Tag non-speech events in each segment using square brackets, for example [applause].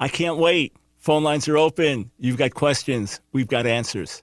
I can't wait. Phone lines are open. You've got questions, we've got answers.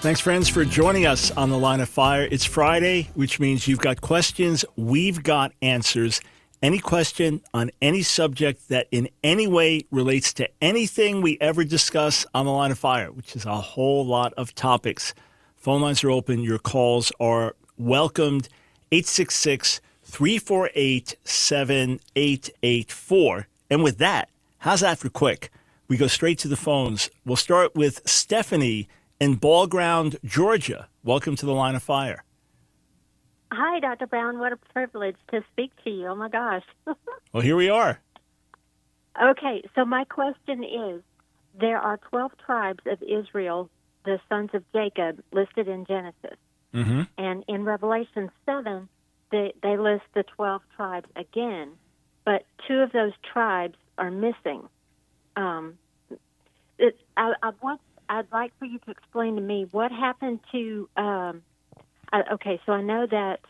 Thanks, friends, for joining us on the line of fire. It's Friday, which means you've got questions, we've got answers. Any question on any subject that in any way relates to anything we ever discuss on the line of fire, which is a whole lot of topics. Phone lines are open. Your calls are welcomed. 866 348 7884. And with that, how's that for quick? We go straight to the phones. We'll start with Stephanie in Ball Ground, Georgia. Welcome to the line of fire. Hi, Dr. Brown. What a privilege to speak to you. Oh, my gosh. [laughs] well, here we are. Okay, so my question is there are 12 tribes of Israel, the sons of Jacob, listed in Genesis. Mm-hmm. And in Revelation 7, they, they list the 12 tribes again, but two of those tribes are missing. Um, it, I, I want I'd like for you to explain to me what happened to. Um, uh, okay, so I know that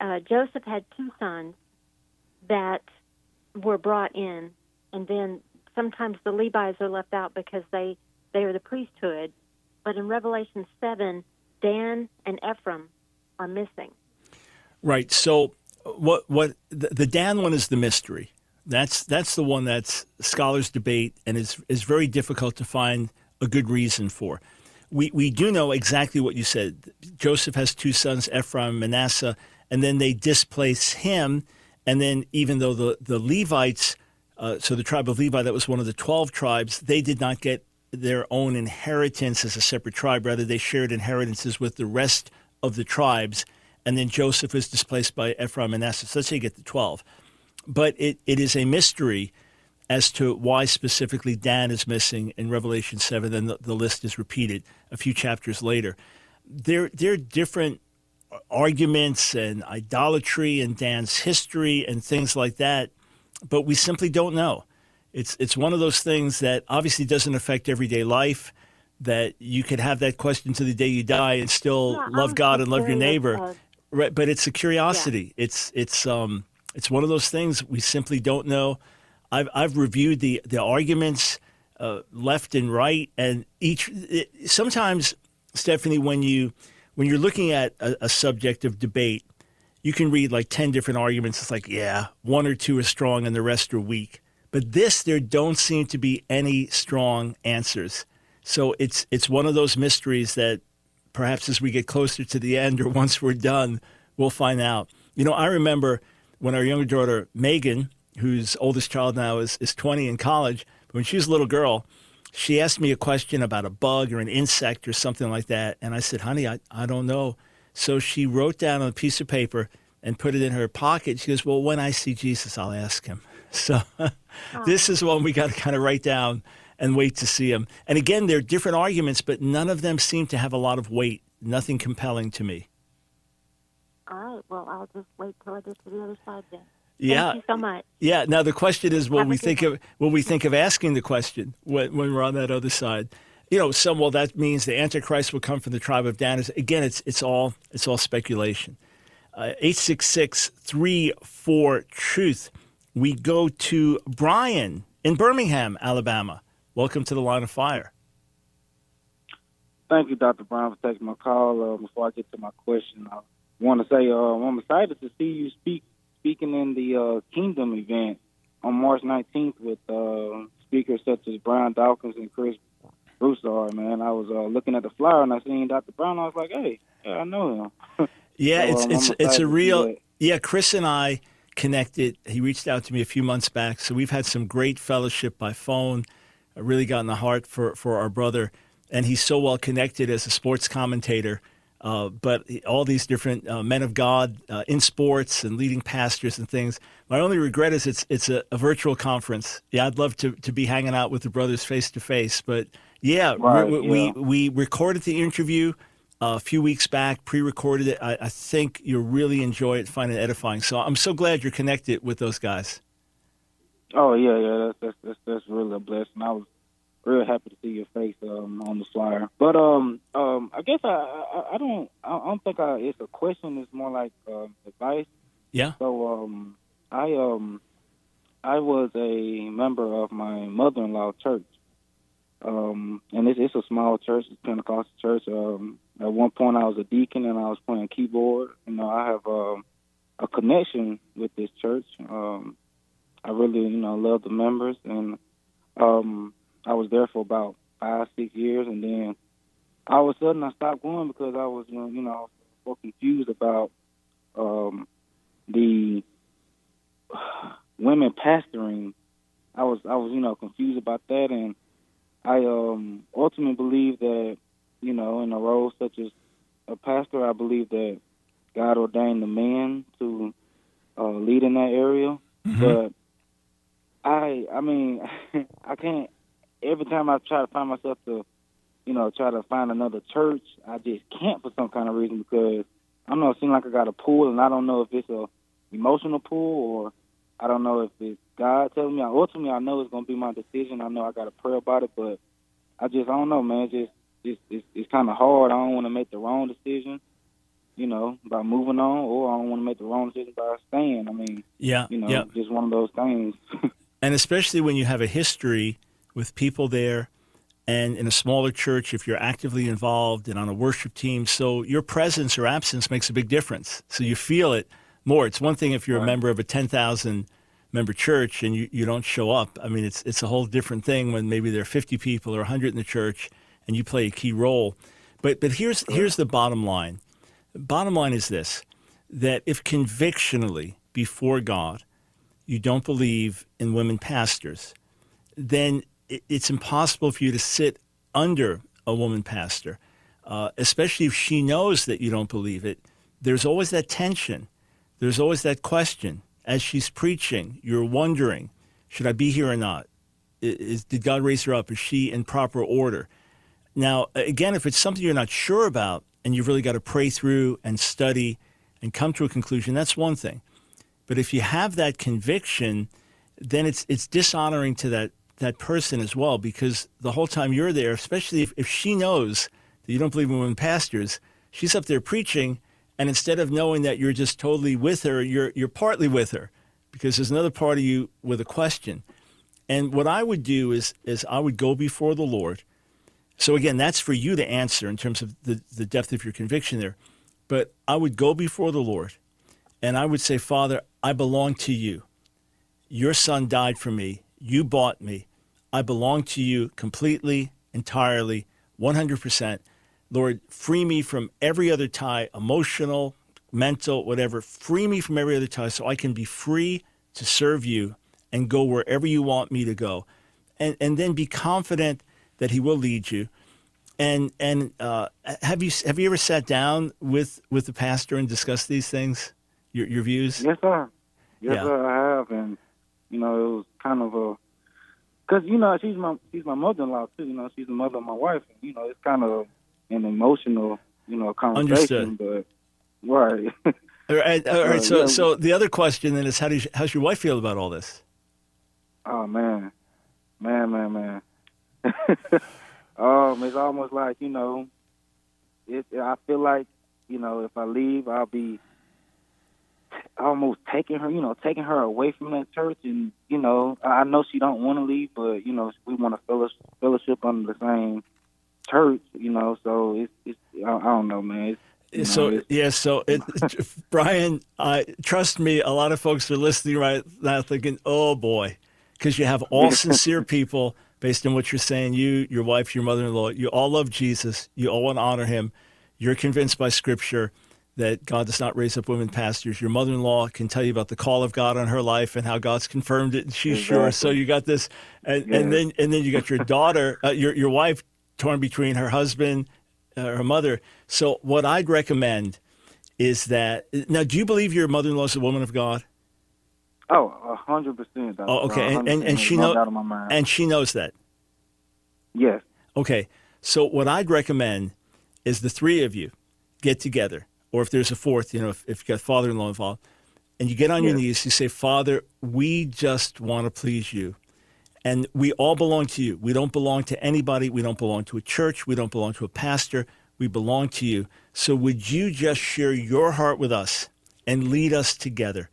uh, Joseph had two sons that were brought in, and then sometimes the Levites are left out because they they are the priesthood. But in Revelation seven, Dan and Ephraim are missing. Right. So what what the, the Dan one is the mystery. That's that's the one that scholars debate and is is very difficult to find a good reason for. We we do know exactly what you said. Joseph has two sons, Ephraim, and Manasseh, and then they displace him. And then even though the the Levites, uh, so the tribe of Levi, that was one of the twelve tribes, they did not get their own inheritance as a separate tribe. Rather, they shared inheritances with the rest of the tribes. And then Joseph was displaced by Ephraim and Manasseh. So let's say you get the 12 but it, it is a mystery as to why specifically Dan is missing in Revelation 7. Then the, the list is repeated a few chapters later. There, there are different arguments and idolatry and Dan's history and things like that, but we simply don't know. It's, it's one of those things that obviously doesn't affect everyday life. That you could have that question to the day you die and still Yeah, love I'm God and love your neighbor, right? But it's a curiosity. It's it's um it's one of those things we simply don't know. I've I've reviewed the the arguments uh, left and right, and each it, sometimes Stephanie, when you when you're looking at a, a subject of debate, you can read like ten different arguments. It's like yeah, one or two are strong and the rest are weak. But this, there don't seem to be any strong answers. So it's it's one of those mysteries that perhaps as we get closer to the end or once we're done, we'll find out. You know, I remember when our younger daughter, Megan, whose oldest child now is, is 20 in college, when she was a little girl, she asked me a question about a bug or an insect or something like that. And I said, honey, I, I don't know. So she wrote down on a piece of paper and put it in her pocket. She goes, well, when I see Jesus, I'll ask him. [laughs] So this is one we got to kind of write down and wait to see him. And again, there are different arguments, but none of them seem to have a lot of weight. Nothing compelling to me. All right. Well, I'll just wait till I get to the other side then. Yeah. Thank you so much. Yeah. Now the question is, will Have we think one. of will we think of asking the question when, when we're on that other side? You know, some well that means the Antichrist will come from the tribe of Dan. It's- Again, it's it's all it's all speculation. Uh, Eight six six three four truth. We go to Brian in Birmingham, Alabama. Welcome to the line of fire. Thank you, Dr. Brown, for taking my call. Uh, before I get to my question, I want to say uh, I'm excited to see you speak speaking in the uh, Kingdom event on March 19th with uh, speakers such as Brian Dawkins and Chris Broussard. Man, I was uh, looking at the flyer and I seen Dr. Brown. I was like, hey, yeah, I know him. [laughs] Yeah, So, it's um, it's I'm it's a real yeah. Chris and I connected. He reached out to me a few months back, so we've had some great fellowship by phone. I really got in the heart for for our brother, and he's so well connected as a sports commentator. Uh, but all these different uh, men of God uh, in sports and leading pastors and things. My only regret is it's it's a, a, virtual conference. Yeah, I'd love to, to be hanging out with the brothers face to face, but yeah, Right, we, yeah. we we recorded the interview uh, a few weeks back, pre-recorded it. I, I think you'll really enjoy it, find it edifying. So I'm so glad you're connected with those guys. Oh yeah, yeah, that's that's that's, that's really a blessing. I was real happy to see your face um, on the flyer. But um, um, I guess I, I, I don't I don't think I, it's a question. It's more like um, advice. Yeah. So um, I um, I was a member of my mother-in-law church. Um, and it's, it's a small church, it's Pentecostal church. Um, at one point, I was a deacon and I was playing keyboard. You know, I have um, a connection with this church. Um, I really, you know, love the members, and um, I was there for about five, six years, and then all of a sudden I stopped going because I was, you know, so confused about um, the [sighs] women pastoring. I was, I was, you know, confused about that, and I um, ultimately believe that, you know, in a role such as a pastor, I believe that God ordained the man to uh, lead in that area, but I I mean [laughs] I can't every time I try to find myself to you know try to find another church I just can't for some kind of reason because I don't know it seems like I got a pull and I don't know if it's a emotional pull or I don't know if it's God telling me. Ultimately I know it's gonna be my decision. I know I got to pray about it but I just I don't know man. It's just it's it's, it's kind of hard. I don't want to make the wrong decision you know by moving on or I don't want to make the wrong decision by staying. I mean Yeah. you know yeah. just one of those things. [laughs] And especially when you have a history with people there and in a smaller church if you're actively involved and on a worship team. So your presence or absence makes a big difference. So you feel it more. It's one thing if you're a member of a 10,000 member church and you, you don't show up. I mean it's it's a whole different thing when maybe there are 50 people or 100 in the church and you play a key role. But but here's here's the bottom line. Bottom line is this that if convictionally before God you don't believe in women pastors, then it's impossible for you to sit under a woman pastor, uh, especially if she knows that you don't believe it. There's always that tension. There's always that question. As she's preaching, you're wondering, should I be here or not? Is, did God raise her up? Is she in proper order? Now, again, if it's something you're not sure about and you've really got to pray through and study and come to a conclusion, that's one thing. But if you have that conviction, then it's it's dishonoring to that that person as well because the whole time you're there, especially if, if she knows that you don't believe in women pastors, she's up there preaching, and instead of knowing that you're just totally with her, you're you're partly with her because there's another part of you with a question. And what I would do is is I would go before the Lord. So again, that's for you to answer in terms of the, the depth of your conviction there. But I would go before the Lord and I would say, Father, I belong to you. Your son died for me. You bought me. I belong to you completely, entirely, 100%. Lord, free me from every other tie, emotional, mental, whatever. Free me from every other tie so I can be free to serve you and go wherever you want me to go. And, and then be confident that he will lead you. And and uh, have you have you ever sat down with with the pastor and discussed these things, your your views? Yes, sir. Yes, Yeah. sir. I have, and you know, it was kind of a, cause you know, she's my she's my mother-in-law too. You know, she's the mother of my wife. And, you know, it's kind of an emotional, you know, conversation. But right. [laughs] All right. All right. Uh, So yeah. so the other question then is how do you, how's your wife feel about all this? oh man, man, man, man. [laughs] um, it's almost like you know, it. I feel like you know, if I leave, I'll be almost taking her, you know, taking her away from that church, and you know, I I know she don't want to leave, but you know, we want to fellowship, under the same church, you know. So it's, it's I, I don't know, man. It's, you know, so it's- yeah. So it, [laughs] Brian, uh, trust me, a lot of folks are listening right now thinking, "Oh boy," because you have all [laughs] sincere people based on what you're saying. You, your wife, your mother-in-law, you all love Jesus. You all want to honor Him. You're convinced by Scripture that God does not raise up women pastors. Your mother-in-law can tell you about the call of God on her life and how God's confirmed it, and she's sure. So you got this, and, Yeah. and then and then you got your daughter, uh, your your wife, torn between her husband uh, her mother. So what I'd recommend is that now. Do you believe your mother-in-law is a woman of God? Oh, a hundred percent. Oh, okay, and and, and she knows doubt in my mind. and she knows that. yes, Okay, so what I'd recommend is the three of you get together, or if there's a fourth, you know, if, if you got father-in-law involved, and you get on your knees, you say, Father, we just want to please you. And we all belong to you. We don't belong to anybody. We don't belong to a church. We don't belong to a pastor. We belong to you. So would you just share your heart with us and lead us together?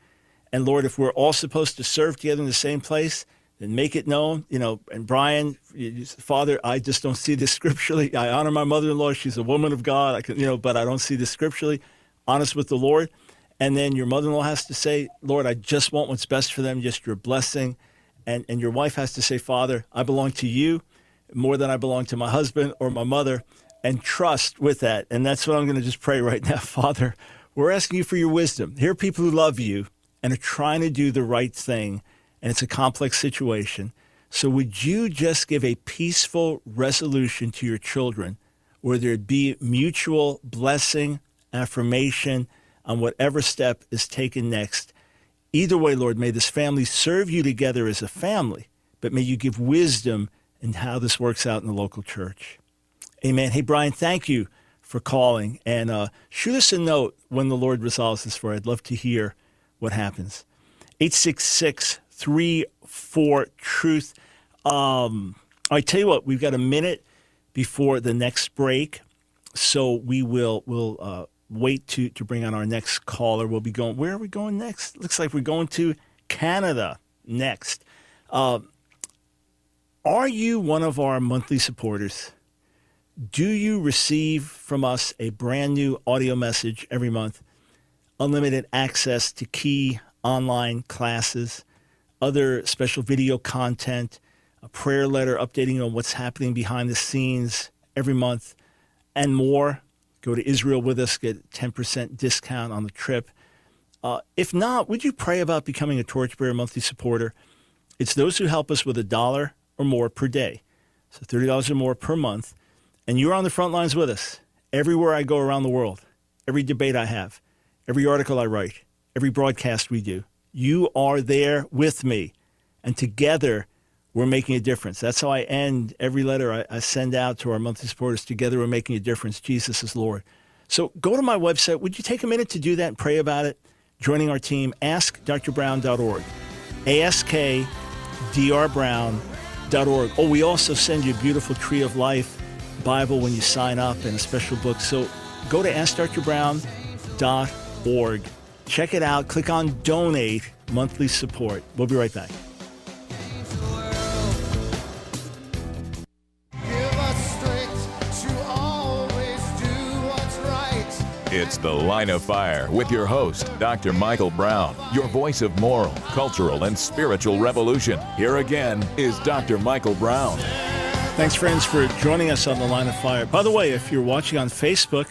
And Lord, if we're all supposed to serve together in the same place, then make it known. You know, and Brian, Father, I just don't see this scripturally. I honor my mother-in-law; she's a woman of God. I can, you know, but I don't see this scripturally. Honest with the Lord, and then your mother-in-law has to say, "Lord, I just want what's best for them. Just your blessing." And and your wife has to say, "Father, I belong to you more than I belong to my husband or my mother." And trust with that. And that's what I'm going to just pray right now, [laughs] Father. We're asking you for your wisdom. Here are people who love you and are trying to do the right thing, and it's a complex situation. So, would you just give a peaceful resolution to your children where there'd be mutual blessing, affirmation on whatever step is taken next? Either way, Lord, may this family serve you together as a family, but may you give wisdom in how this works out in the local church. Amen. Hey, Brian, thank you for calling. And uh, shoot us a note when the Lord resolves this for. I'd love to hear what happens. 866 34 Truth. Um, I tell you what, we've got a minute before the next break. So we will will uh, wait to, to bring on our next caller. We'll be going, where are we going next? Looks like we're going to Canada next. Uh, are you one of our monthly supporters? Do you receive from us a brand new audio message every month? Unlimited access to key online classes, other special video content, a prayer letter updating on what's happening behind the scenes every month, and more. Go to Israel with us, get 10% discount on the trip. Uh, if not, would you pray about becoming a Torchbearer monthly supporter? It's those who help us with a dollar or more per day. So $30 or more per month. And you're on the front lines with us everywhere I go around the world, every debate I have, every article I write, every broadcast we do. You are there with me. And together, we're making a difference. That's how I end every letter I, I send out to our monthly supporters. Together, we're making a difference. Jesus is Lord. So go to my website. Would you take a minute to do that and pray about it? Joining our team, askdrbrown.org. askdrbrown.org. Oh, we also send you a beautiful Tree of Life Bible when you sign up and a special book. So go to askdrbrown.org. Check it out. Click on donate monthly support. We'll be right back. Give us strength to always do what's right. It's The Line of Fire with your host, Dr. Michael Brown, your voice of moral, cultural, and spiritual revolution. Here again is Dr. Michael Brown. Thanks, friends, for joining us on the Line of Fire. By the way, if you're watching on Facebook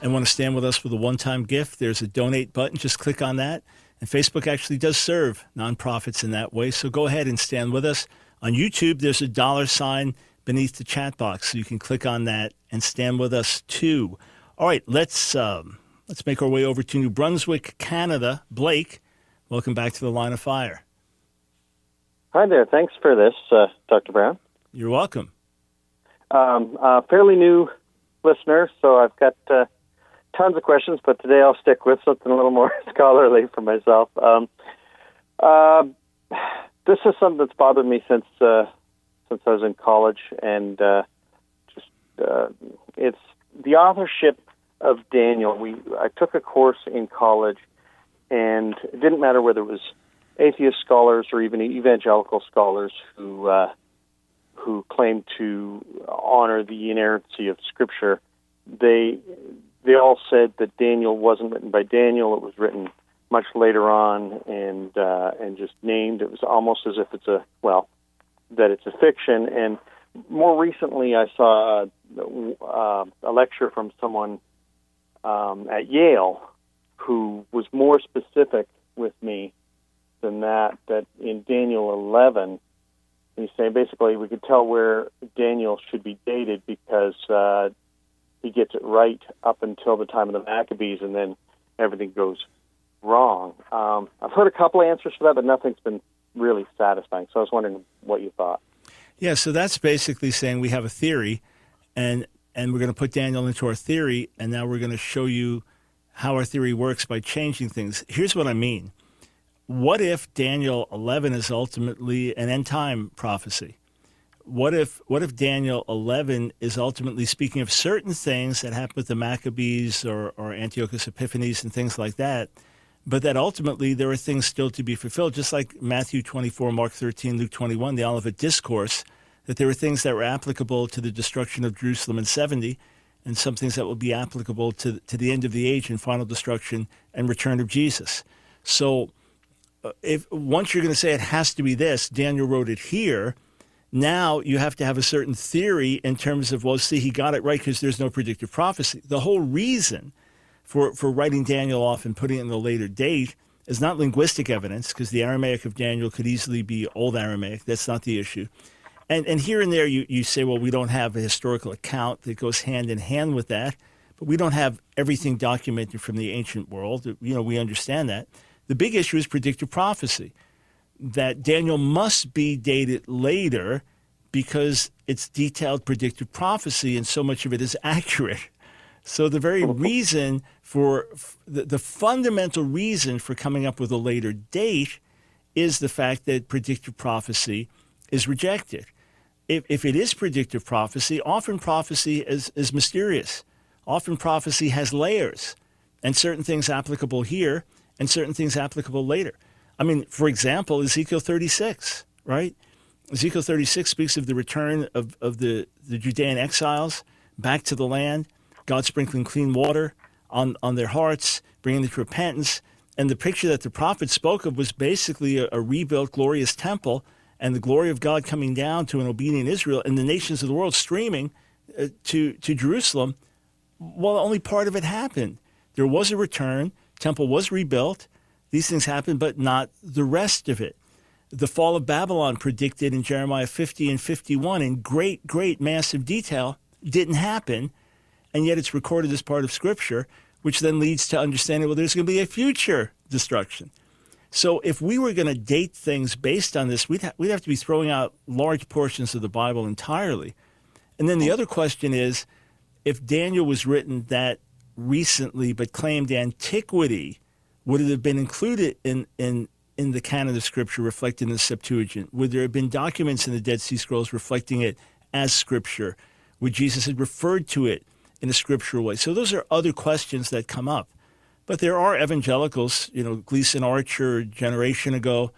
and want to stand with us with a one time gift, there's a donate button. Just click on that. And Facebook actually does serve nonprofits in that way. So go ahead and stand with us. On YouTube, there's a dollar sign beneath the chat box. So you can click on that and stand with us too. All right, let's, um, let's make our way over to New Brunswick, Canada. Blake, welcome back to the Line of Fire. Hi there. Thanks for this, uh, Dr. Brown. You're welcome. Um, uh, fairly new listener, so I've got uh, tons of questions, but today I'll stick with something a little more [laughs] scholarly for myself. Um, uh, this is something that's bothered me since uh, since I was in college, and uh, just uh, it's the authorship of Daniel. We I took a course in college, and it didn't matter whether it was atheist scholars or even evangelical scholars who uh, who claim to honor the inerrancy of Scripture, they they all said that Daniel wasn't written by Daniel; it was written much later on, and uh, and just named. It was almost as if it's a well, that it's a fiction. And more recently, I saw a, uh, a lecture from someone um, at Yale who was more specific with me than that. That in Daniel 11 he's saying basically we could tell where Daniel should be dated because uh, he gets it right up until the time of the Maccabees, and then everything goes wrong. Um, I've heard a couple answers for that, but nothing's been really satisfying. So I was wondering what you thought. Yeah, so that's basically saying we have a theory, and and we're going to put Daniel into our theory, and now we're going to show you how our theory works by changing things. Here's what I mean. What if Daniel 11 is ultimately an end time prophecy? What if what if Daniel 11 is ultimately speaking of certain things that happened with the Maccabees or, or Antiochus Epiphanes and things like that, but that ultimately there are things still to be fulfilled, just like Matthew 24, Mark 13, Luke 21, the Olivet Discourse, that there were things that were applicable to the destruction of Jerusalem in 70 and some things that will be applicable to, to the end of the age and final destruction and return of Jesus. So uh, if once you're going to say it has to be this, Daniel wrote it here. Now you have to have a certain theory in terms of well, see, he got it right because there's no predictive prophecy. The whole reason for for writing Daniel off and putting it in the later date is not linguistic evidence because the Aramaic of Daniel could easily be Old Aramaic. That's not the issue. And and here and there you, you say, well, we don't have a historical account that goes hand in hand with that, but we don't have everything documented from the ancient world. You know, we understand that. The big issue is predictive prophecy that Daniel must be dated later because it's detailed predictive prophecy and so much of it is [laughs] accurate. So the very oh. reason for the, the fundamental reason for coming up with a later date is the fact that predictive prophecy is rejected. If, if it is predictive prophecy, often prophecy is, is mysterious. Often prophecy has layers and certain things applicable here and certain things applicable later. I mean, for example, Ezekiel 36, right? Ezekiel 36 speaks of the return of, of the, the Judean exiles back to the land, God sprinkling clean water on, on their hearts, bringing them to repentance. And the picture that the prophet spoke of was basically a, a rebuilt, glorious temple and the glory of God coming down to an obedient Israel and the nations of the world streaming uh, to, to Jerusalem. Well, only part of it happened. There was a return, temple was rebuilt, these things happen, but not the rest of it. The fall of Babylon, predicted in Jeremiah 50 and 51 in great, great, massive detail, didn't happen, and yet it's recorded as part of Scripture, which then leads to understanding well, there's going to be a future destruction. So if we were going to date things based on this, we'd, ha- we'd have to be throwing out large portions of the Bible entirely. And then the other question is if Daniel was written that recently but claimed antiquity, would it have been included in, in, in the canon of Scripture reflected in the Septuagint? Would there have been documents in the Dead Sea Scrolls reflecting it as Scripture? Would Jesus have referred to it in a scriptural way? So those are other questions that come up. But there are evangelicals, you know, Gleason Archer a generation ago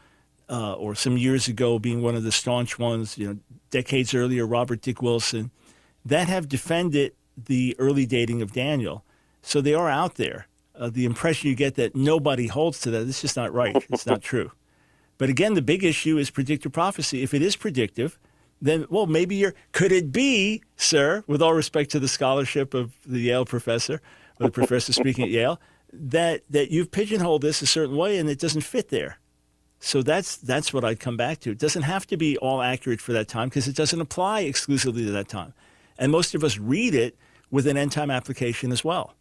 uh, or some years ago being one of the staunch ones, you know, decades earlier, Robert Dick Wilson, that have defended the early dating of Daniel. So they are out there uh, the impression you get that nobody holds to that. It's just not right. It's not true. But again, the big issue is predictive prophecy. If it is predictive, then well, maybe you're. Could it be, sir, with all respect to the scholarship of the Yale professor or the professor speaking at Yale, that that you've pigeonholed this a certain way and it doesn't fit there. So that's that's what I'd come back to. It doesn't have to be all accurate for that time because it doesn't apply exclusively to that time. And most of us read it with an end time application as well.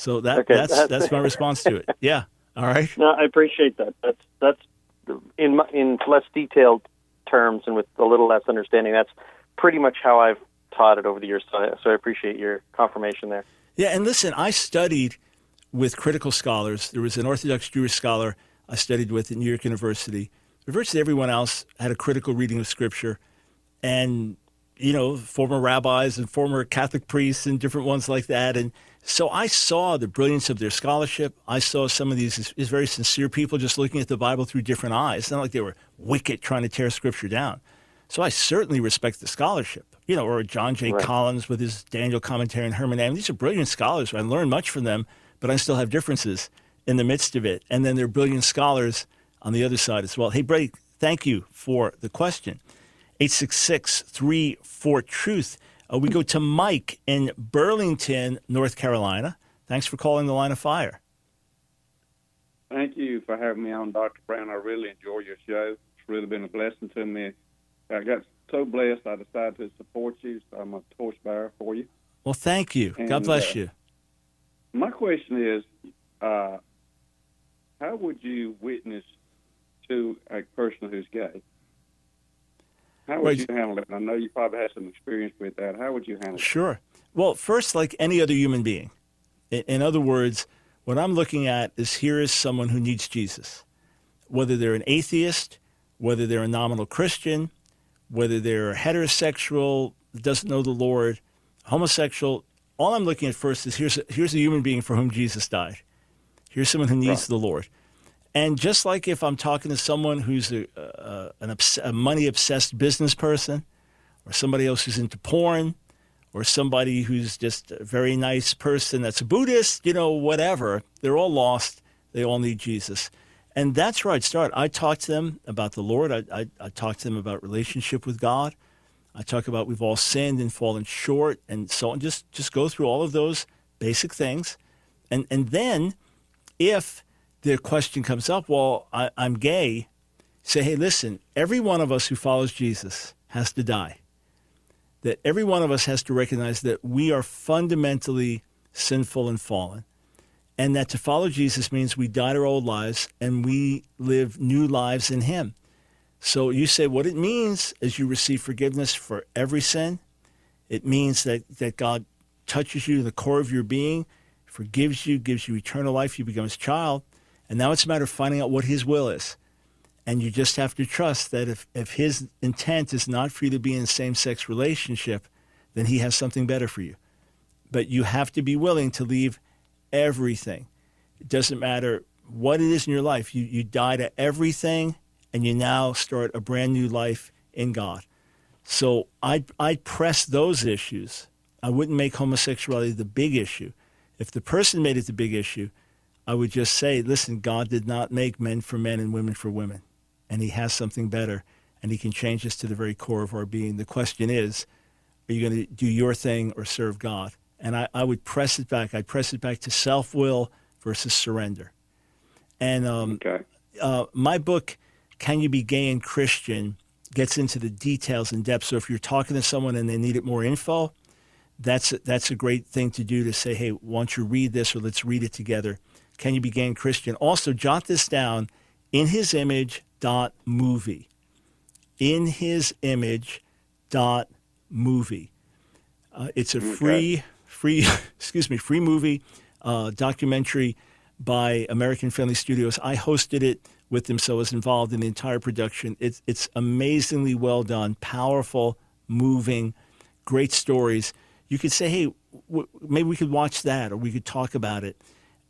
So that Okay, that's that's- that's my response to it. [laughs] Yeah. All right. No, I appreciate that. That's that's in my, in less detailed terms and with a little less understanding. That's pretty much how I've taught it over the years. So I, so I appreciate your confirmation there. Yeah, and listen, I studied with critical scholars. There was an Orthodox Jewish scholar I studied with at New York University. Virtually everyone else had a critical reading of Scripture, and you know, former rabbis and former Catholic priests and different ones like that. And so I saw the brilliance of their scholarship. I saw some of these is very sincere people just looking at the Bible through different eyes. It's not like they were wicked trying to tear Scripture down. So I certainly respect the scholarship. You know, or John J. Right. Collins with his Daniel commentary and hermeneutic. These are brilliant scholars. I learned much from them, but I still have differences in the midst of it. And then there are brilliant scholars on the other side as well. Hey, Brady, thank you for the question. 866 34 Truth. Uh, we go to Mike in Burlington, North Carolina. Thanks for calling the line of fire. Thank you for having me on, Dr. Brown. I really enjoy your show. It's really been a blessing to me I got so blessed, I decided to support you. So I'm a torchbearer for you. Well, thank you. God bless uh, you. My question is, uh, how would you witness to a person who's gay? How would Right. you handle it? I know you probably had some experience with that. How would you handle it? Sure. Well, first, like any other human being, in, in other words, what I'm looking at is here is someone who needs Jesus, whether they're an atheist, whether they're a nominal Christian, whether they're heterosexual, doesn't know the Lord, homosexual. All I'm looking at first is here's a, here's a human being for whom Jesus died. Here's someone who needs Right. the Lord. And just like if I'm talking to someone who's a, a, obs- a money obsessed business person, or somebody else who's into porn, or somebody who's just a very nice person that's a Buddhist, you know, whatever, they're all lost. They all need Jesus. And that's where I'd start. I talk to them about the Lord. I, I, I talk to them about relationship with God. I talk about we've all sinned and fallen short and so on. Just just go through all of those basic things. And and then if the question comes up, well, I, I'm gay, say, hey, listen, every one of us who follows Jesus has to die. That every one of us has to recognize that we are fundamentally sinful and fallen. And that to follow Jesus means we die our old lives and we live new lives in Him. So you say what it means is you receive forgiveness for every sin. It means that, that God touches you to the core of your being, forgives you, gives you eternal life, you become his child. And now it's a matter of finding out what his will is. And you just have to trust that if, if his intent is not for you to be in a same sex relationship, then he has something better for you. But you have to be willing to leave everything. It doesn't matter what it is in your life. You, you die to everything and you now start a brand new life in God. So I'd, I'd press those issues. I wouldn't make homosexuality the big issue. If the person made it the big issue, I would just say, listen, God did not make men for men and women for women. And he has something better, and he can change us to the very core of our being. The question is, are you going to do your thing or serve God? And I, I would press it back. I'd press it back to self will versus surrender. And um, Okay. uh, my book, Can You Be Gay and Christian, gets into the details in depth. So if you're talking to someone and they needed more info, that's a, that's a great thing to do to say, hey, why don't you read this or let's read it together. Can you be gay and Christian? Also, jot this down in his image dot movie. In his image dot movie. Uh, it's a free, free, [laughs] excuse me, free movie uh, documentary by American Family Studios. I hosted it with them, so I was involved in the entire production. It's it's amazingly well done, powerful, moving, great stories. You could say, hey, w- maybe we could watch that, or we could talk about it,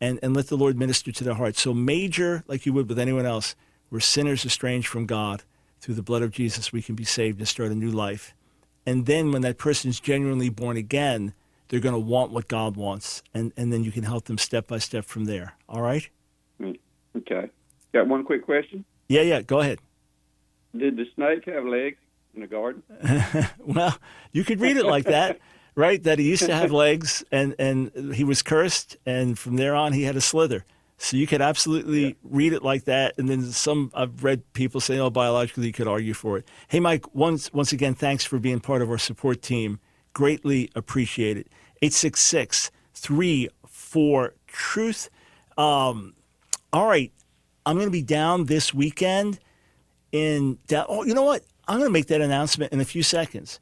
and and let the Lord minister to their hearts. So major, like you would with anyone else, we're sinners estranged from God. Through the blood of Jesus, we can be saved and start a new life. And then when that person's genuinely born again, they're going to want what God wants. And, and then you can help them step by step from there. All right? Mm, Okay. Got one quick question. Yeah, yeah, go ahead. Did the snake have legs in the garden? [laughs] Well, you could read it like that, [laughs] right? That he used to have [laughs] legs and, and he was cursed, and from there on, he had a slither. So you could absolutely read it like that. And then some, I've read people say, oh, biologically, you could argue for it. Hey, Mike, once, once again, thanks for being part of our support team. Greatly appreciate it. 866 34 Truth. Um, all right. I'm going to be down this weekend in Da- oh you know what i'm going to make that announcement in a few seconds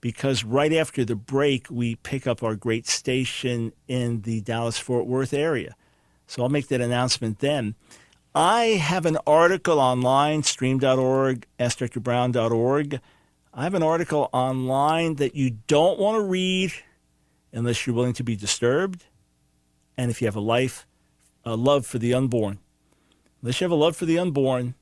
because right after the break we pick up our great station in the dallas fort worth area. So i'll make that announcement then. I have an article online stream.org askdrbrown.org i have an article online that you don't want to read unless you're willing to be disturbed and if you have a life a love for the unborn. Unless you have a love for the unborn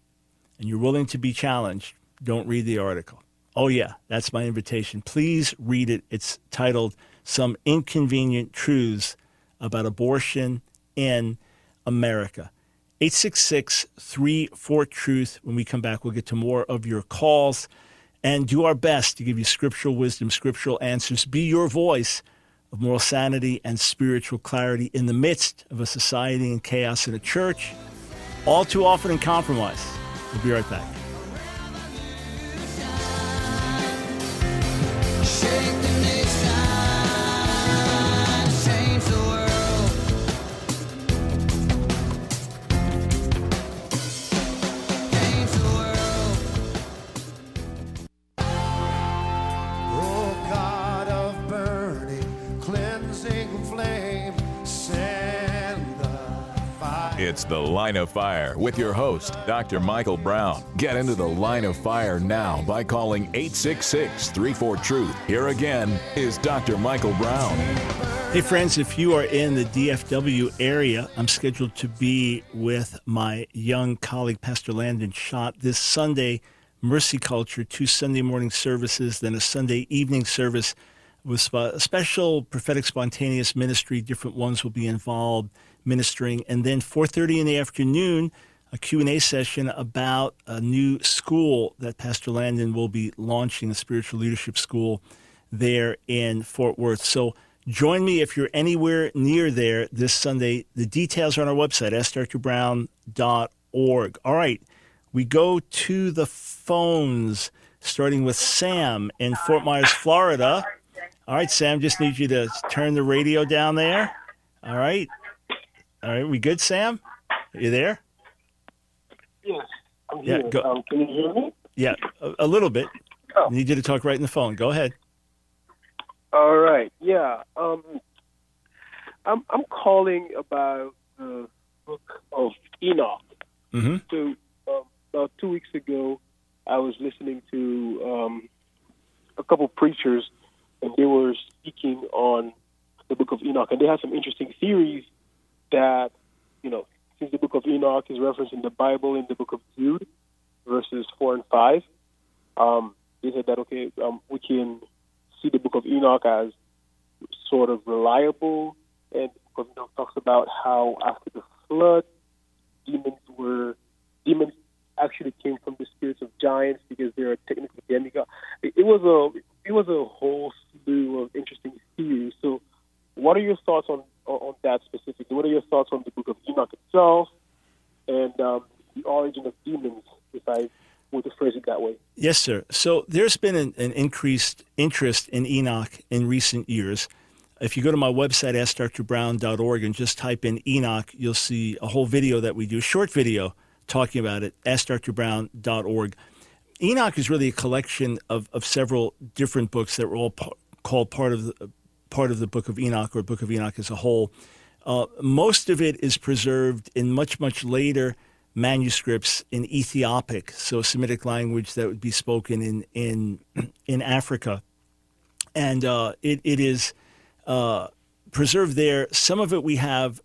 and you're willing to be challenged, don't read the article. Oh, yeah, that's my invitation. Please read it. It's titled Some Inconvenient Truths About Abortion in America. 866 34 Truth. When we come back, we'll get to more of your calls and do our best to give you scriptural wisdom, scriptural answers. Be your voice of moral sanity and spiritual clarity in the midst of a society in chaos and a church all too often in compromise. We'll be right back. Shake It's The Line of Fire with your host, Dr. Michael Brown. Get into the line of fire now by calling 866 34 Truth. Here again is Dr. Michael Brown. Hey, friends, if you are in the DFW area, I'm scheduled to be with my young colleague, Pastor Landon Schott, this Sunday, Mercy Culture, two Sunday morning services, then a Sunday evening service with a special prophetic spontaneous ministry. Different ones will be involved ministering. And then 4.30 in the afternoon, a Q&A session about a new school that Pastor Landon will be launching, a spiritual leadership school there in Fort Worth. So join me if you're anywhere near there this Sunday. The details are on our website, askdrbrown.org. All right, we go to the phones, starting with Sam in Fort Myers, Florida. All right, Sam, just need you to turn the radio down there. All right. All right, we good, Sam? Are you there? Yes, I'm Yeah, here. go- Um, can you hear me? Yeah, a, a little bit. Oh. Need you to talk right in the phone. Go ahead. All right. Yeah. Um, I'm I'm calling about the book of Enoch. Mm-hmm. So um, about two weeks ago, I was listening to um, a couple preachers, and they were speaking on the book of Enoch, and they had some interesting theories that you know, since the book of Enoch is referenced in the Bible in the book of Jude, verses four and five, um, they said that okay, um, we can see the book of Enoch as sort of reliable, and of Enoch talks about how after the flood, demons were demons actually came from the spirits of giants because they're technically demigods. It, it was a it was a whole slew of interesting theories. So, what are your thoughts on on, that specifically? What are your thoughts on the book of Enoch itself and um, the origin of demons, if I were to phrase it that way? Yes, sir. So there's been an, an increased interest in Enoch in recent years. If you go to my website, askdrbrown.org, and just type in Enoch, you'll see a whole video that we do, a short video talking about it, askdrbrown.org. Enoch is really a collection of, of several different books that were all called part of the part of the Book of Enoch or Book of Enoch as a whole. Uh, most of it is preserved in much much later manuscripts in Ethiopic, so Semitic language that would be spoken in in [clears throat] in Africa, and uh, it it is uh, preserved there. Some of it we have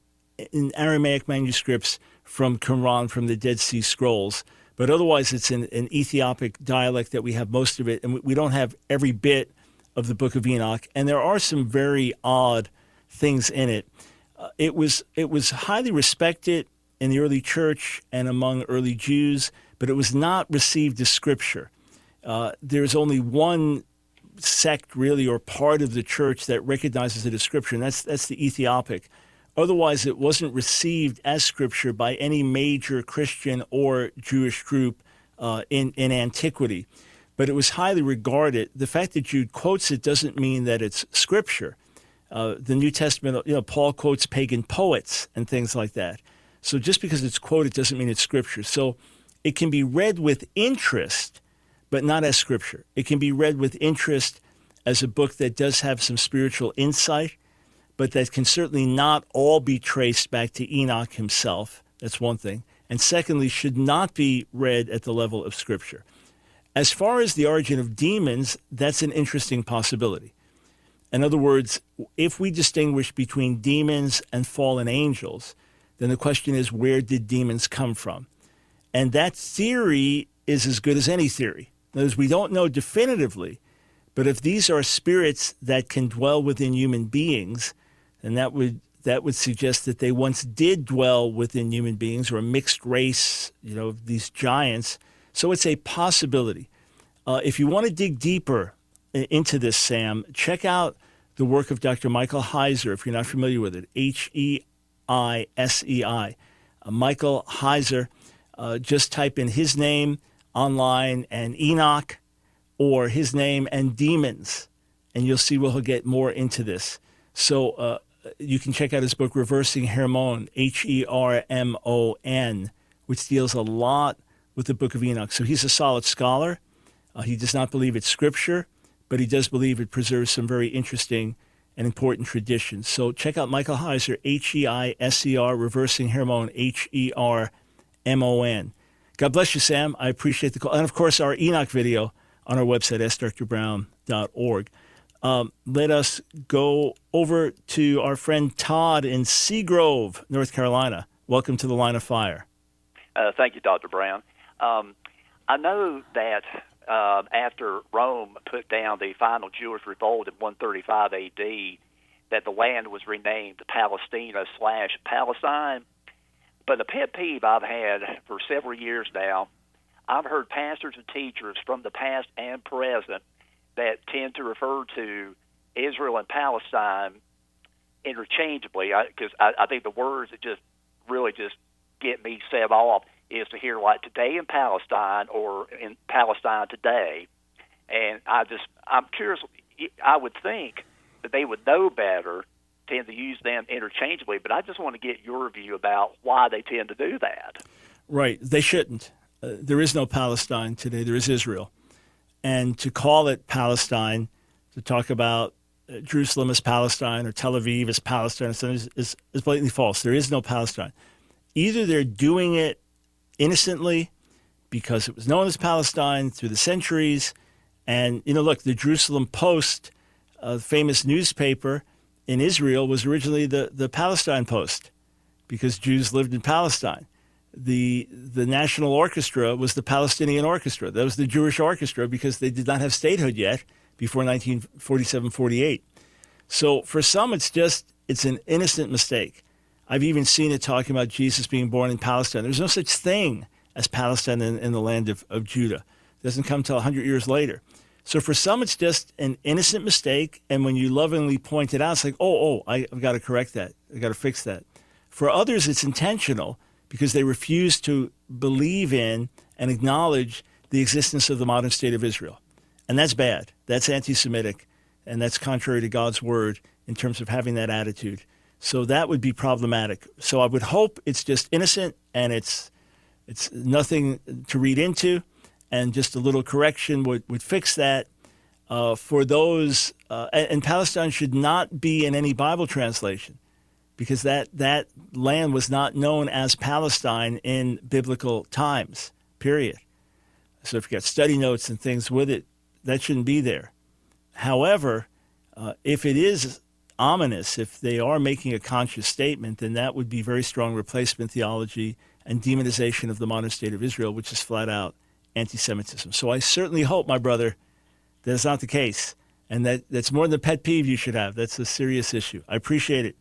in Aramaic manuscripts from Qumran, from the Dead Sea Scrolls, but otherwise it's in an Ethiopic dialect that we have most of it, and we, we don't have every bit of the Book of Enoch. And there are some very odd things in it. Uh, it was it was highly respected in the early church and among early Jews, but it was not received as scripture. Uh, there's only one sect really or part of the church that recognizes it as scripture, and that's that's the Ethiopic. Otherwise, it wasn't received as scripture by any major Christian or Jewish group uh, in in antiquity. But it was highly regarded. The fact that Jude quotes it doesn't mean that it's scripture. Uh, the New Testament, you know, Paul quotes pagan poets and things like that. So just because it's quoted doesn't mean it's scripture. So it can be read with interest, but not as scripture. It can be read with interest as a book that does have some spiritual insight, but that can certainly not all be traced back to Enoch himself. That's one thing. And secondly, should not be read at the level of scripture. As far as the origin of demons, that's an interesting possibility. In other words, if we distinguish between demons and fallen angels, then the question is where did demons come from? And that theory is as good as any theory. In other words, we don't know definitively, but if these are spirits that can dwell within human beings, then that would that would suggest that they once did dwell within human beings or a mixed race, you know, these giants. So it's a possibility. Uh, if you want to dig deeper into this, Sam, check out the work of Dr. Michael Heiser, if you're not familiar with it, H E I S E I. Uh, Michael Heiser, uh, just type in his name online and Enoch or his name and demons, and you'll see we'll get more into this. So uh, you can check out his book, Reversing Hermon, H E R M O N, which deals a lot with the book of Enoch. So he's a solid scholar. Uh, he does not believe it's scripture, but he does believe it preserves some very interesting and important traditions. So check out Michael Heiser, H E I S E R, Reversing Hermon, H E R M O N. God bless you, Sam. I appreciate the call. And of course, our Enoch video on our website, askdrbrown.org. Um, let us go over to our friend Todd in Seagrove, North Carolina. Welcome to the line of fire. Uh, thank you, Dr. Brown. Um, I know that uh, after Rome put down the final Jewish revolt in 135 AD, that the land was renamed Palestina slash Palestine. But a pet peeve I've had for several years now, I've heard pastors and teachers from the past and present that tend to refer to Israel and Palestine interchangeably because I, I, I think the words just really just get me set off is to hear like today in Palestine or in Palestine today, and I just I'm curious. I would think that they would know better, tend to use them interchangeably, but I just want to get your view about why they tend to do that. Right, they shouldn't. Uh, there is no Palestine today. There is Israel, and to call it Palestine, to talk about uh, Jerusalem as Palestine or Tel Aviv as Palestine is, is, is blatantly false. There is no Palestine. Either they're doing it innocently because it was known as Palestine through the centuries. And, you know, look, the Jerusalem Post, a famous newspaper in Israel, was originally the, the Palestine Post because Jews lived in Palestine. The, the National Orchestra was the Palestinian Orchestra. That was the Jewish orchestra because they did not have statehood yet before 1947 48. So for some, it's just, it's an innocent mistake. I've even seen it talking about Jesus being born in Palestine. There's no such thing as Palestine in, in the land of, of Judah. It doesn't come till 100 years later. So for some, it's just an innocent mistake. And when you lovingly point it out, it's like, oh, oh, I, have got to correct that. I've got to fix that. For others, it's intentional because they refuse to believe in and acknowledge the existence of the modern state of Israel. And that's bad. That's anti Semitic. And that's contrary to God's word in terms of having that attitude. So that would be problematic. So I would hope it's just innocent and it's it's nothing to read into, and just a little correction would, would fix that. Uh, for those, uh, and, and Palestine should not be in any Bible translation because that, that land was not known as Palestine in biblical times, period. So if you got study notes and things with it, that shouldn't be there. However, uh, if it is ominous. If they are making a conscious statement, then that would be very strong replacement theology and demonization of the modern state of Israel, which is flat out anti Semitism. So I certainly hope, my brother, that is not the case. And that, that's more than a pet peeve you should have. That's a serious issue. I appreciate it.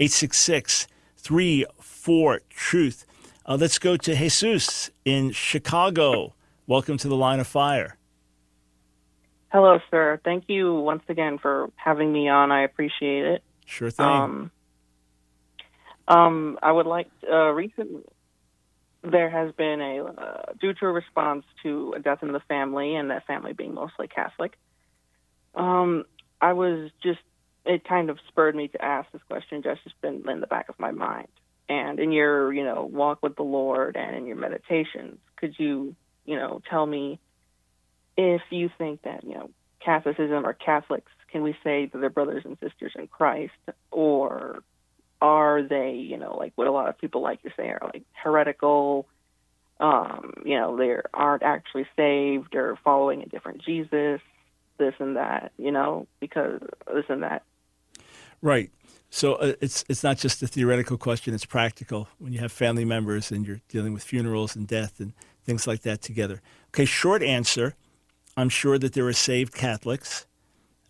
866 34 Truth. Uh, let's go to Jesus in Chicago. Welcome to the line of fire. Hello, sir. Thank you once again for having me on. I appreciate it. Sure thing. Um, um, I would like uh, recent. There has been a uh, due to a response to a death in the family, and that family being mostly Catholic. Um, I was just it kind of spurred me to ask this question. Just has been in the back of my mind. And in your you know walk with the Lord and in your meditations, could you you know tell me if you think that you know Catholicism or Catholics can we say that they're brothers and sisters in Christ, or are they you know like what a lot of people like to say are like heretical? Um, you know, they aren't actually saved or following a different Jesus, this and that. You know, because this and that. Right. So uh, it's it's not just a theoretical question; it's practical. When you have family members and you're dealing with funerals and death and things like that together. Okay, short answer I'm sure that there are saved Catholics,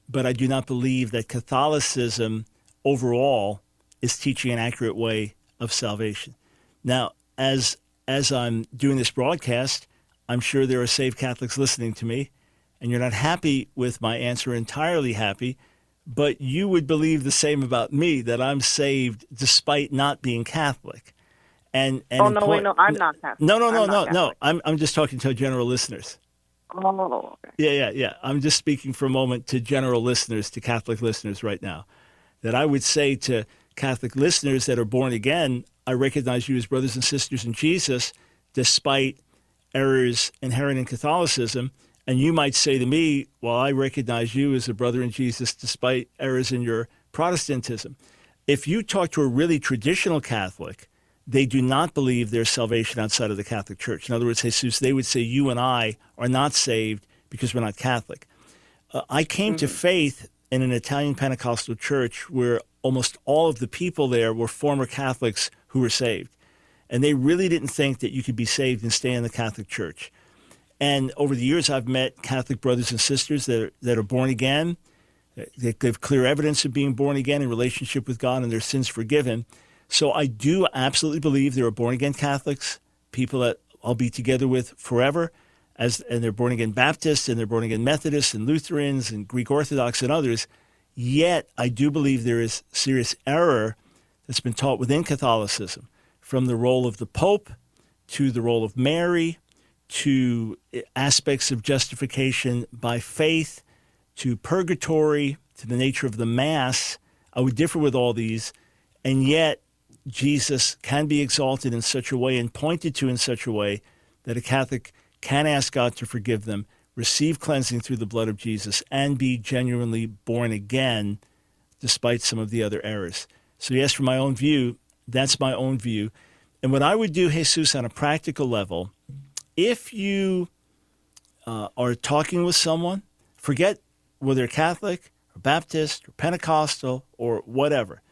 but I do not believe that Catholicism overall is teaching an accurate way of salvation. Now, as as I'm doing this broadcast, I'm sure there are saved Catholics listening to me, and you're not happy with my answer, entirely happy, but you would believe the same about me that I'm saved despite not being Catholic. And, and oh no, wait, no, I'm not Catholic. No, no, no, I'm no, no. I'm I'm just talking to general listeners. Oh. Yeah, yeah, yeah. I'm just speaking for a moment to general listeners, to Catholic listeners right now. That I would say to Catholic listeners that are born again, I recognize you as brothers and sisters in Jesus, despite errors inherent in Catholicism. And you might say to me, Well, I recognize you as a brother in Jesus, despite errors in your Protestantism. If you talk to a really traditional Catholic, they do not believe there's salvation outside of the Catholic Church. In other words, Jesus, they would say you and I are not saved because we're not Catholic. Uh, I came to faith in an Italian Pentecostal church where almost all of the people there were former Catholics who were saved. And they really didn't think that you could be saved and stay in the Catholic Church. And over the years, I've met Catholic brothers and sisters that are, that are born again. They have clear evidence of being born again in relationship with God and their sins forgiven. So I do absolutely believe there are born again Catholics, people that I'll be together with forever, as and they're born again Baptists and they're born again Methodists and Lutherans and Greek Orthodox and others. Yet I do believe there is serious error that's been taught within Catholicism, from the role of the Pope to the role of Mary to eh, aspects of justification by faith to purgatory to the nature of the Mass. I would differ with all these, and yet Jesus can be exalted in such a way and pointed to in such a way that a Catholic can ask God to forgive them, receive cleansing through the blood of Jesus, and be genuinely born again despite some of the other errors. So, yes, from my own view, that's my own view. And what I would do, Jesus, on a practical level, if you uh, are talking with someone, forget whether Catholic or Baptist or Pentecostal or whatever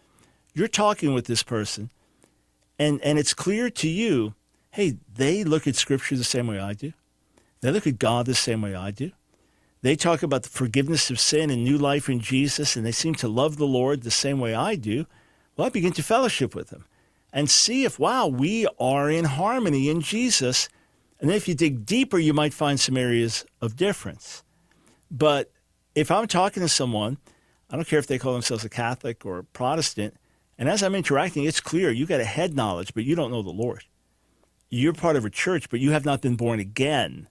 you're talking with this person and and it's clear to you hey they look at scripture the same way i do. They look at god the same way i do. They talk about the forgiveness of sin and new life in jesus and they seem to love the lord the same way i do. Well i begin to fellowship with them and see if wow we are in harmony in jesus. And then if you dig deeper you might find some areas of difference. But if i'm talking to someone i don't care if they call themselves a catholic or a protestant and as I'm interacting, it's clear you got a head knowledge, but you don't know the Lord. You're part of a church, but you have not been born again.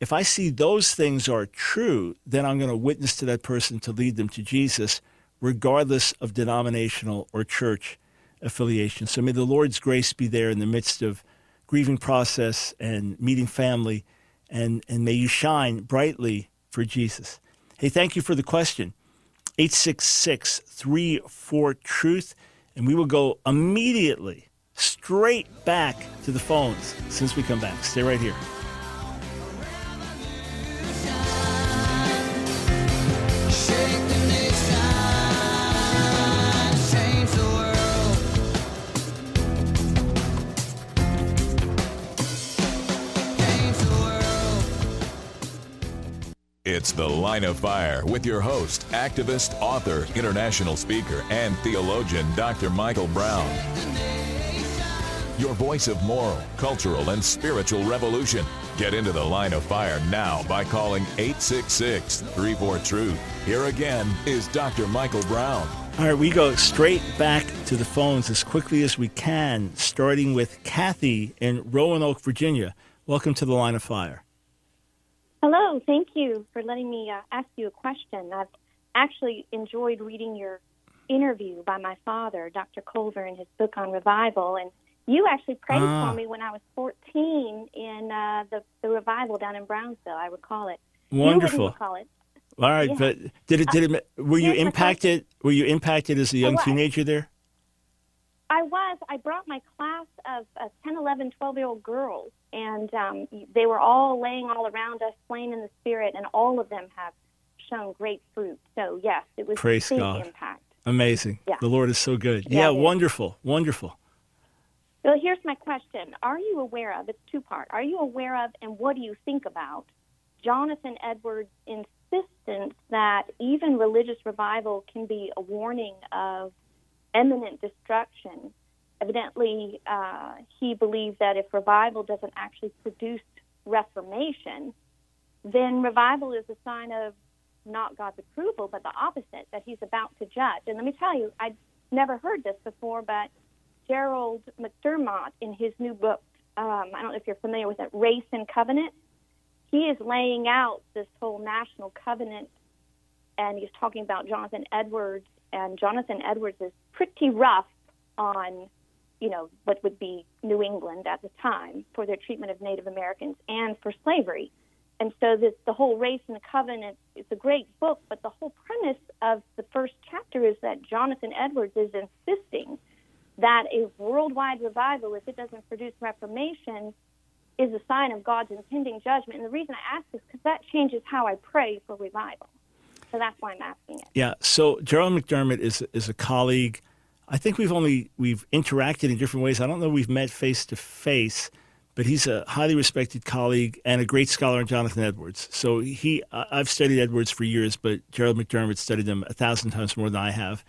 If I see those things are true, then I'm going to witness to that person to lead them to Jesus, regardless of denominational or church affiliation. So may the Lord's grace be there in the midst of grieving process and meeting family, and, and may you shine brightly for Jesus. Hey, thank you for the question. 866 34 Truth. And we will go immediately straight back to the phones since we come back. Stay right here. It's The Line of Fire with your host, activist, author, international speaker, and theologian, Dr. Michael Brown. Your voice of moral, cultural, and spiritual revolution. Get into The Line of Fire now by calling 866 34 Truth. Here again is Dr. Michael Brown. All right, we go straight back to the phones as quickly as we can, starting with Kathy in Roanoke, Virginia. Welcome to the Line of Fire. Hello, thank you for letting me uh, ask you a question. I've actually enjoyed reading your interview by my father, Dr. Culver, in his book on revival, and you actually prayed Ah. for me when I was 14 in uh, the, the revival down in Brownsville. I recall it. You Wonderful. wouldn't recall it. All right, Yeah. but did it? Did it? Were you impacted? Were you impacted as a young teenager there? I was. I brought my class of uh, 10, 11, 12 year old girls, and um, they were all laying all around us, playing in the spirit, and all of them have shown great fruit. So, yes, it was Praise a big God. impact. Amazing. Yeah. The Lord is so good. Yeah, Yeah, wonderful, wonderful. So, here's my question Are you aware of, it's two part, are you aware of, and what do you think about Jonathan Edwards' insistence that even religious revival can be a warning of imminent destruction? Evidently, uh, he believes that if revival doesn't actually produce reformation, then revival is a sign of not God's approval, but the opposite, that he's about to judge. And let me tell you, I'd never heard this before, but Gerald McDermott, in his new book, um, I don't know if you're familiar with it, Race and Covenant, he is laying out this whole national covenant, and he's talking about Jonathan Edwards, and Jonathan Edwards is pretty rough on, you know, what would be New England at the time for their treatment of Native Americans and for slavery. And so this, the whole race and the covenant it's a great book, but the whole premise of the first chapter is that Jonathan Edwards is insisting that a worldwide revival, if it doesn't produce reformation, is a sign of God's impending judgment. And the reason I ask is because that changes how I pray for revival. So that's why I'm asking it. Yeah. So Gerald McDermott is is a colleague. I think we've only we've interacted in different ways. I don't know we've met face to face, but he's a highly respected colleague and a great scholar on Jonathan Edwards. So he I've studied Edwards for years, but Gerald McDermott studied him a thousand times more than I have,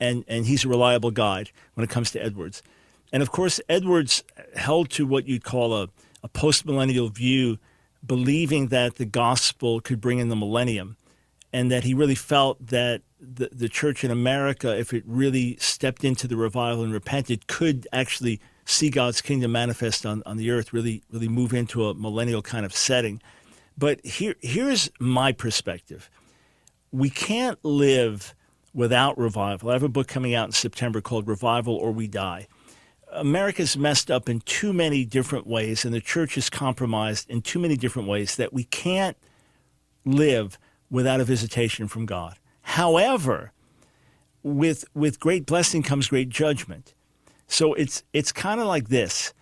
and and he's a reliable guide when it comes to Edwards. And of course, Edwards held to what you'd call a, a postmillennial view, believing that the gospel could bring in the millennium and that he really felt that the, the church in America, if it really stepped into the revival and repented, could actually see God's kingdom manifest on, on the earth, really, really move into a millennial kind of setting. But here, here's my perspective. We can't live without revival. I have a book coming out in September called Revival or We Die. America's messed up in too many different ways, and the church is compromised in too many different ways that we can't live without a visitation from God. However, with with great blessing comes great judgment. So it's it's kind of like this.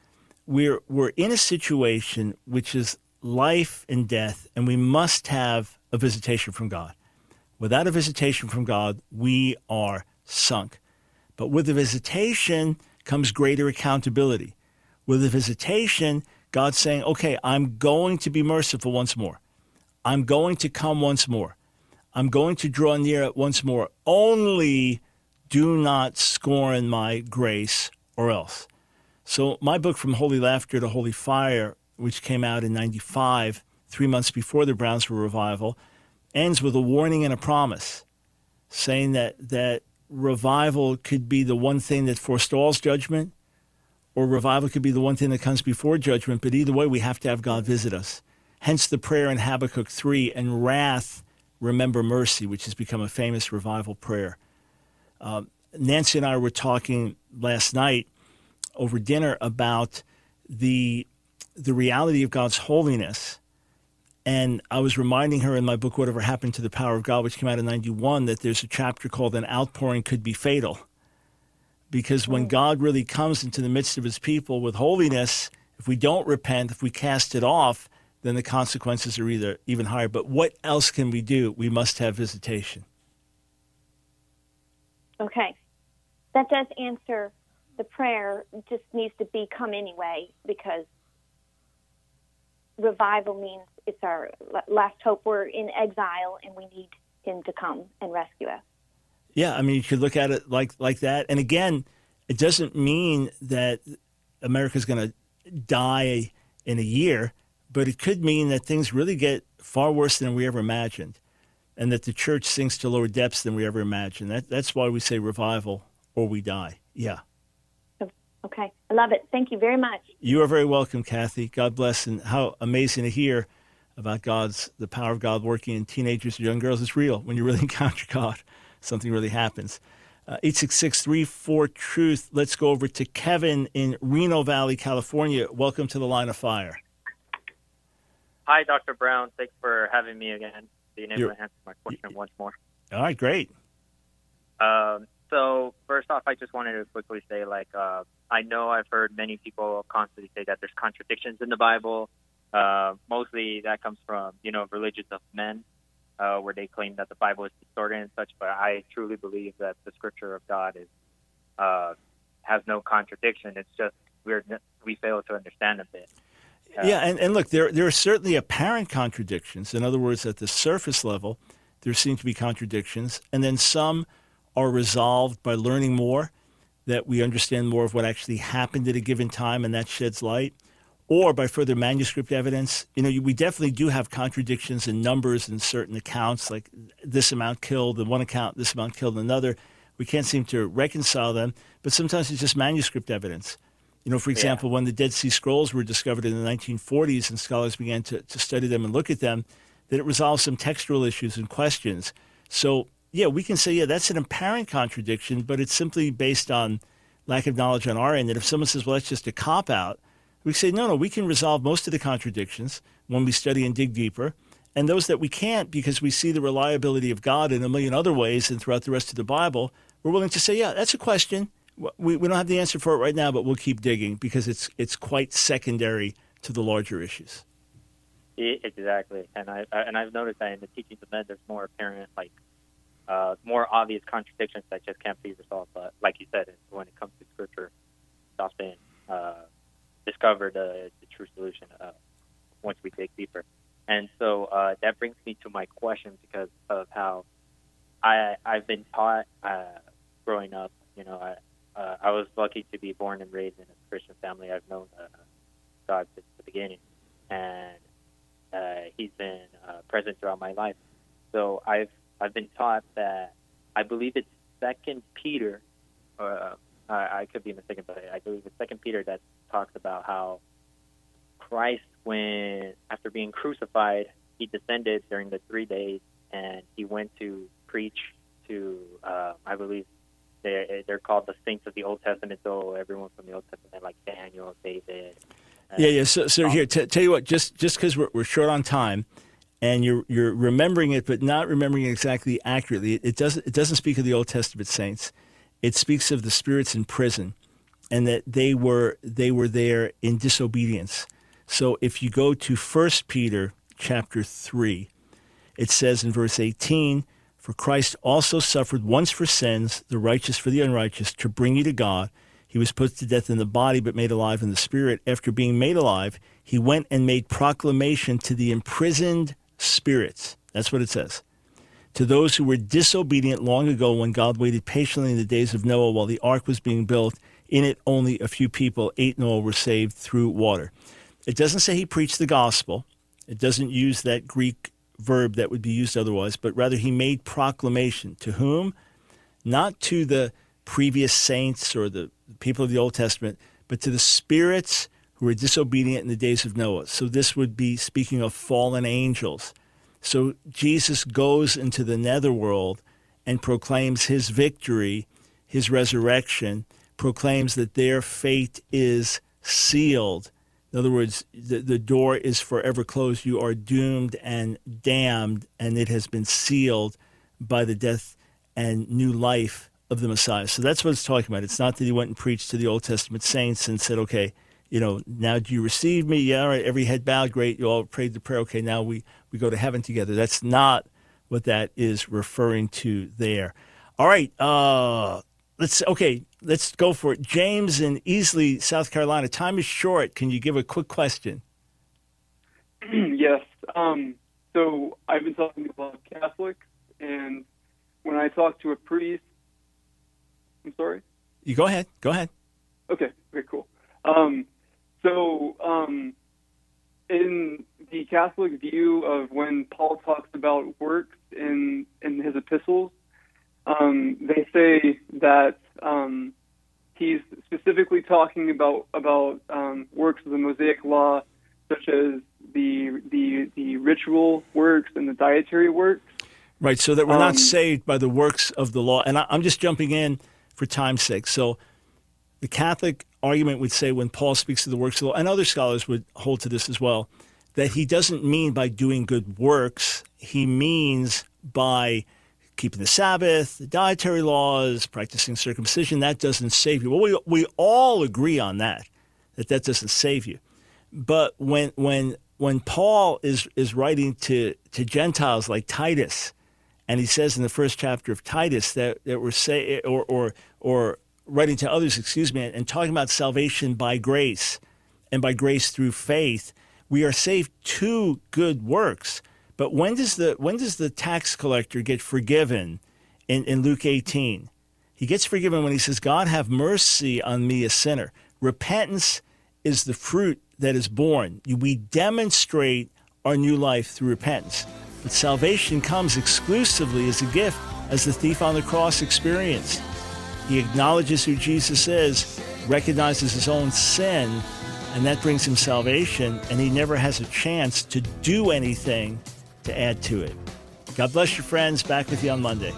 We're we're in a situation which is life and death, and we must have a visitation from God. Without a visitation from God, we are sunk. But with the visitation comes greater accountability. With the visitation, God's saying, okay, I'm going to be merciful once more. I'm going to come once more. I'm going to draw near it once more. Only do not scorn my grace or else. So, my book, From Holy Laughter to Holy Fire, which came out in 95, three months before the Brownsville revival, ends with a warning and a promise saying that, that revival could be the one thing that forestalls judgment, or revival could be the one thing that comes before judgment. But either way, we have to have God visit us. Hence the prayer in Habakkuk 3 and wrath, remember mercy, which has become a famous revival prayer. Um, Nancy and I were talking last night over dinner about the, the reality of God's holiness. And I was reminding her in my book, Whatever Happened to the Power of God, which came out in 91, that there's a chapter called An Outpouring Could Be Fatal. Because when God really comes into the midst of his people with holiness, if we don't repent, if we cast it off, then the consequences are either even higher. But what else can we do? We must have visitation. Okay. That does answer the prayer, just needs to be come anyway because revival means it's our last hope. We're in exile and we need him to come and rescue us. Yeah, I mean, you could look at it like like that. And again, it doesn't mean that America's going to die in a year, but it could mean that things really get far worse than we ever imagined, and that the church sinks to lower depths than we ever imagined. That, that's why we say revival or we die. Yeah. Okay. I love it. Thank you very much. You are very welcome, Kathy. God bless, and how amazing to hear about God's the power of God working in teenagers and young girls. It's real when you really [laughs] encounter God. Something really happens. Uh, 866 Truth. Let's go over to Kevin in Reno Valley, California. Welcome to the line of fire. Hi, Dr. Brown. Thanks for having me again, being able You're- to answer my question once more. All right, great. Um, so first off, I just wanted to quickly say, like, uh, I know I've heard many people constantly say that there's contradictions in the Bible. Uh, mostly that comes from, you know, religions of men, uh, where they claim that the Bible is distorted and such. But I truly believe that the Scripture of God is uh, has no contradiction. It's just we're we fail to understand a bit. Yeah, and, and look, there there are certainly apparent contradictions. In other words, at the surface level, there seem to be contradictions, and then some are resolved by learning more, that we understand more of what actually happened at a given time, and that sheds light, or by further manuscript evidence. You know, we definitely do have contradictions in numbers in certain accounts, like this amount killed in one account, this amount killed in another. We can't seem to reconcile them, but sometimes it's just manuscript evidence. You know, for example, when the Dead Sea Scrolls were discovered in the 1940s and scholars began to, to study them and look at them, that it resolved some textual issues and questions. So, yeah, we can say, yeah, that's an apparent contradiction, but it's simply based on lack of knowledge on our end. And if someone says, well, that's just a cop out, we say, no, no, we can resolve most of the contradictions when we study and dig deeper. And those that we can't, because we see the reliability of God in a million other ways and throughout the rest of the Bible, we're willing to say, yeah, that's a question. We, we don't have the answer for it right now, but we'll keep digging because it's, it's quite secondary to the larger issues. Exactly, and I, I and I've noticed that in the teachings of men, there's more apparent, like uh, more obvious contradictions that just can't be resolved. But like you said, when it comes to scripture, it's often uh, discovered the, the true solution uh, once we dig deeper. And so uh, that brings me to my question because of how I I've been taught uh, growing up. You know, I uh, I was lucky to be born and raised in a Christian family. I've known uh, God since the beginning, and uh, He's been uh, present throughout my life. So I've I've been taught that I believe it's Second Peter, uh, I, I could be mistaken, but I believe it's Second Peter that talks about how Christ, when after being crucified, he descended during the three days, and he went to preach to uh, I believe they're they're called the saints of the Old Testament. So everyone from the Old Testament, like Daniel, David. Uh, yeah, yeah. So, so here, t- tell you what, just just because we're, we're short on time, and you're you're remembering it, but not remembering it exactly accurately. It, it doesn't it doesn't speak of the Old Testament saints. It speaks of the spirits in prison, and that they were they were there in disobedience. So if you go to First Peter chapter three, it says in verse eighteen. For Christ also suffered once for sins, the righteous for the unrighteous, to bring you to God. He was put to death in the body, but made alive in the spirit. After being made alive, he went and made proclamation to the imprisoned spirits. That's what it says. To those who were disobedient long ago when God waited patiently in the days of Noah while the ark was being built. In it, only a few people, eight in all, were saved through water. It doesn't say he preached the gospel. It doesn't use that Greek verb that would be used otherwise, but rather he made proclamation. To whom? Not to the previous saints or the people of the Old Testament, but to the spirits who were disobedient in the days of Noah. So this would be speaking of fallen angels. So Jesus goes into the netherworld and proclaims his victory, his resurrection, proclaims that their fate is sealed. In other words, the, the door is forever closed. You are doomed and damned, and it has been sealed by the death and new life of the Messiah. So that's what it's talking about. It's not that he went and preached to the Old Testament saints and said, okay, you know, now do you receive me? Yeah, all right, every head bowed, great. You all prayed the prayer. Okay, now we, we go to heaven together. That's not what that is referring to there. All right, uh, let's, okay, let's go for it. James in Easley, South Carolina. Time is short. Can you give a quick question? [clears throat] yes. Um, so I've been talking about Catholics, and when I talk to a priest, I'm sorry. You go ahead. Go ahead. Okay. Okay. Cool. Um, so um, in the Catholic view of when Paul talks about works in in his epistles, um, they say that um, he's specifically talking about about um, works of the Mosaic Law, such as the the the ritual works and the dietary works. Right, so that we're not Um, saved by the works of the law. And I, I'm just jumping in for time's sake. So the Catholic argument would say when Paul speaks of the works of the law, and other scholars would hold to this as well, that he doesn't mean by doing good works, he means by keeping the Sabbath, the dietary laws, practicing circumcision. That doesn't save you. Well, we, we all agree on that, that that doesn't save you. But when, when, when Paul is, is writing to, to Gentiles like Titus, and he says in the first chapter of Titus that, that we're say or, or or writing to others, excuse me, and talking about salvation by grace and by grace through faith, we are saved to good works. But when does the when does the tax collector get forgiven in, in Luke 18? He gets forgiven when he says, God have mercy on me, a sinner. Repentance is the fruit that is born. We demonstrate our new life through repentance. But salvation comes exclusively as a gift, as the thief on the cross experienced. He acknowledges who Jesus is, recognizes his own sin, and that brings him salvation, and he never has a chance to do anything to add to it. God bless your friends. Back with you on Monday.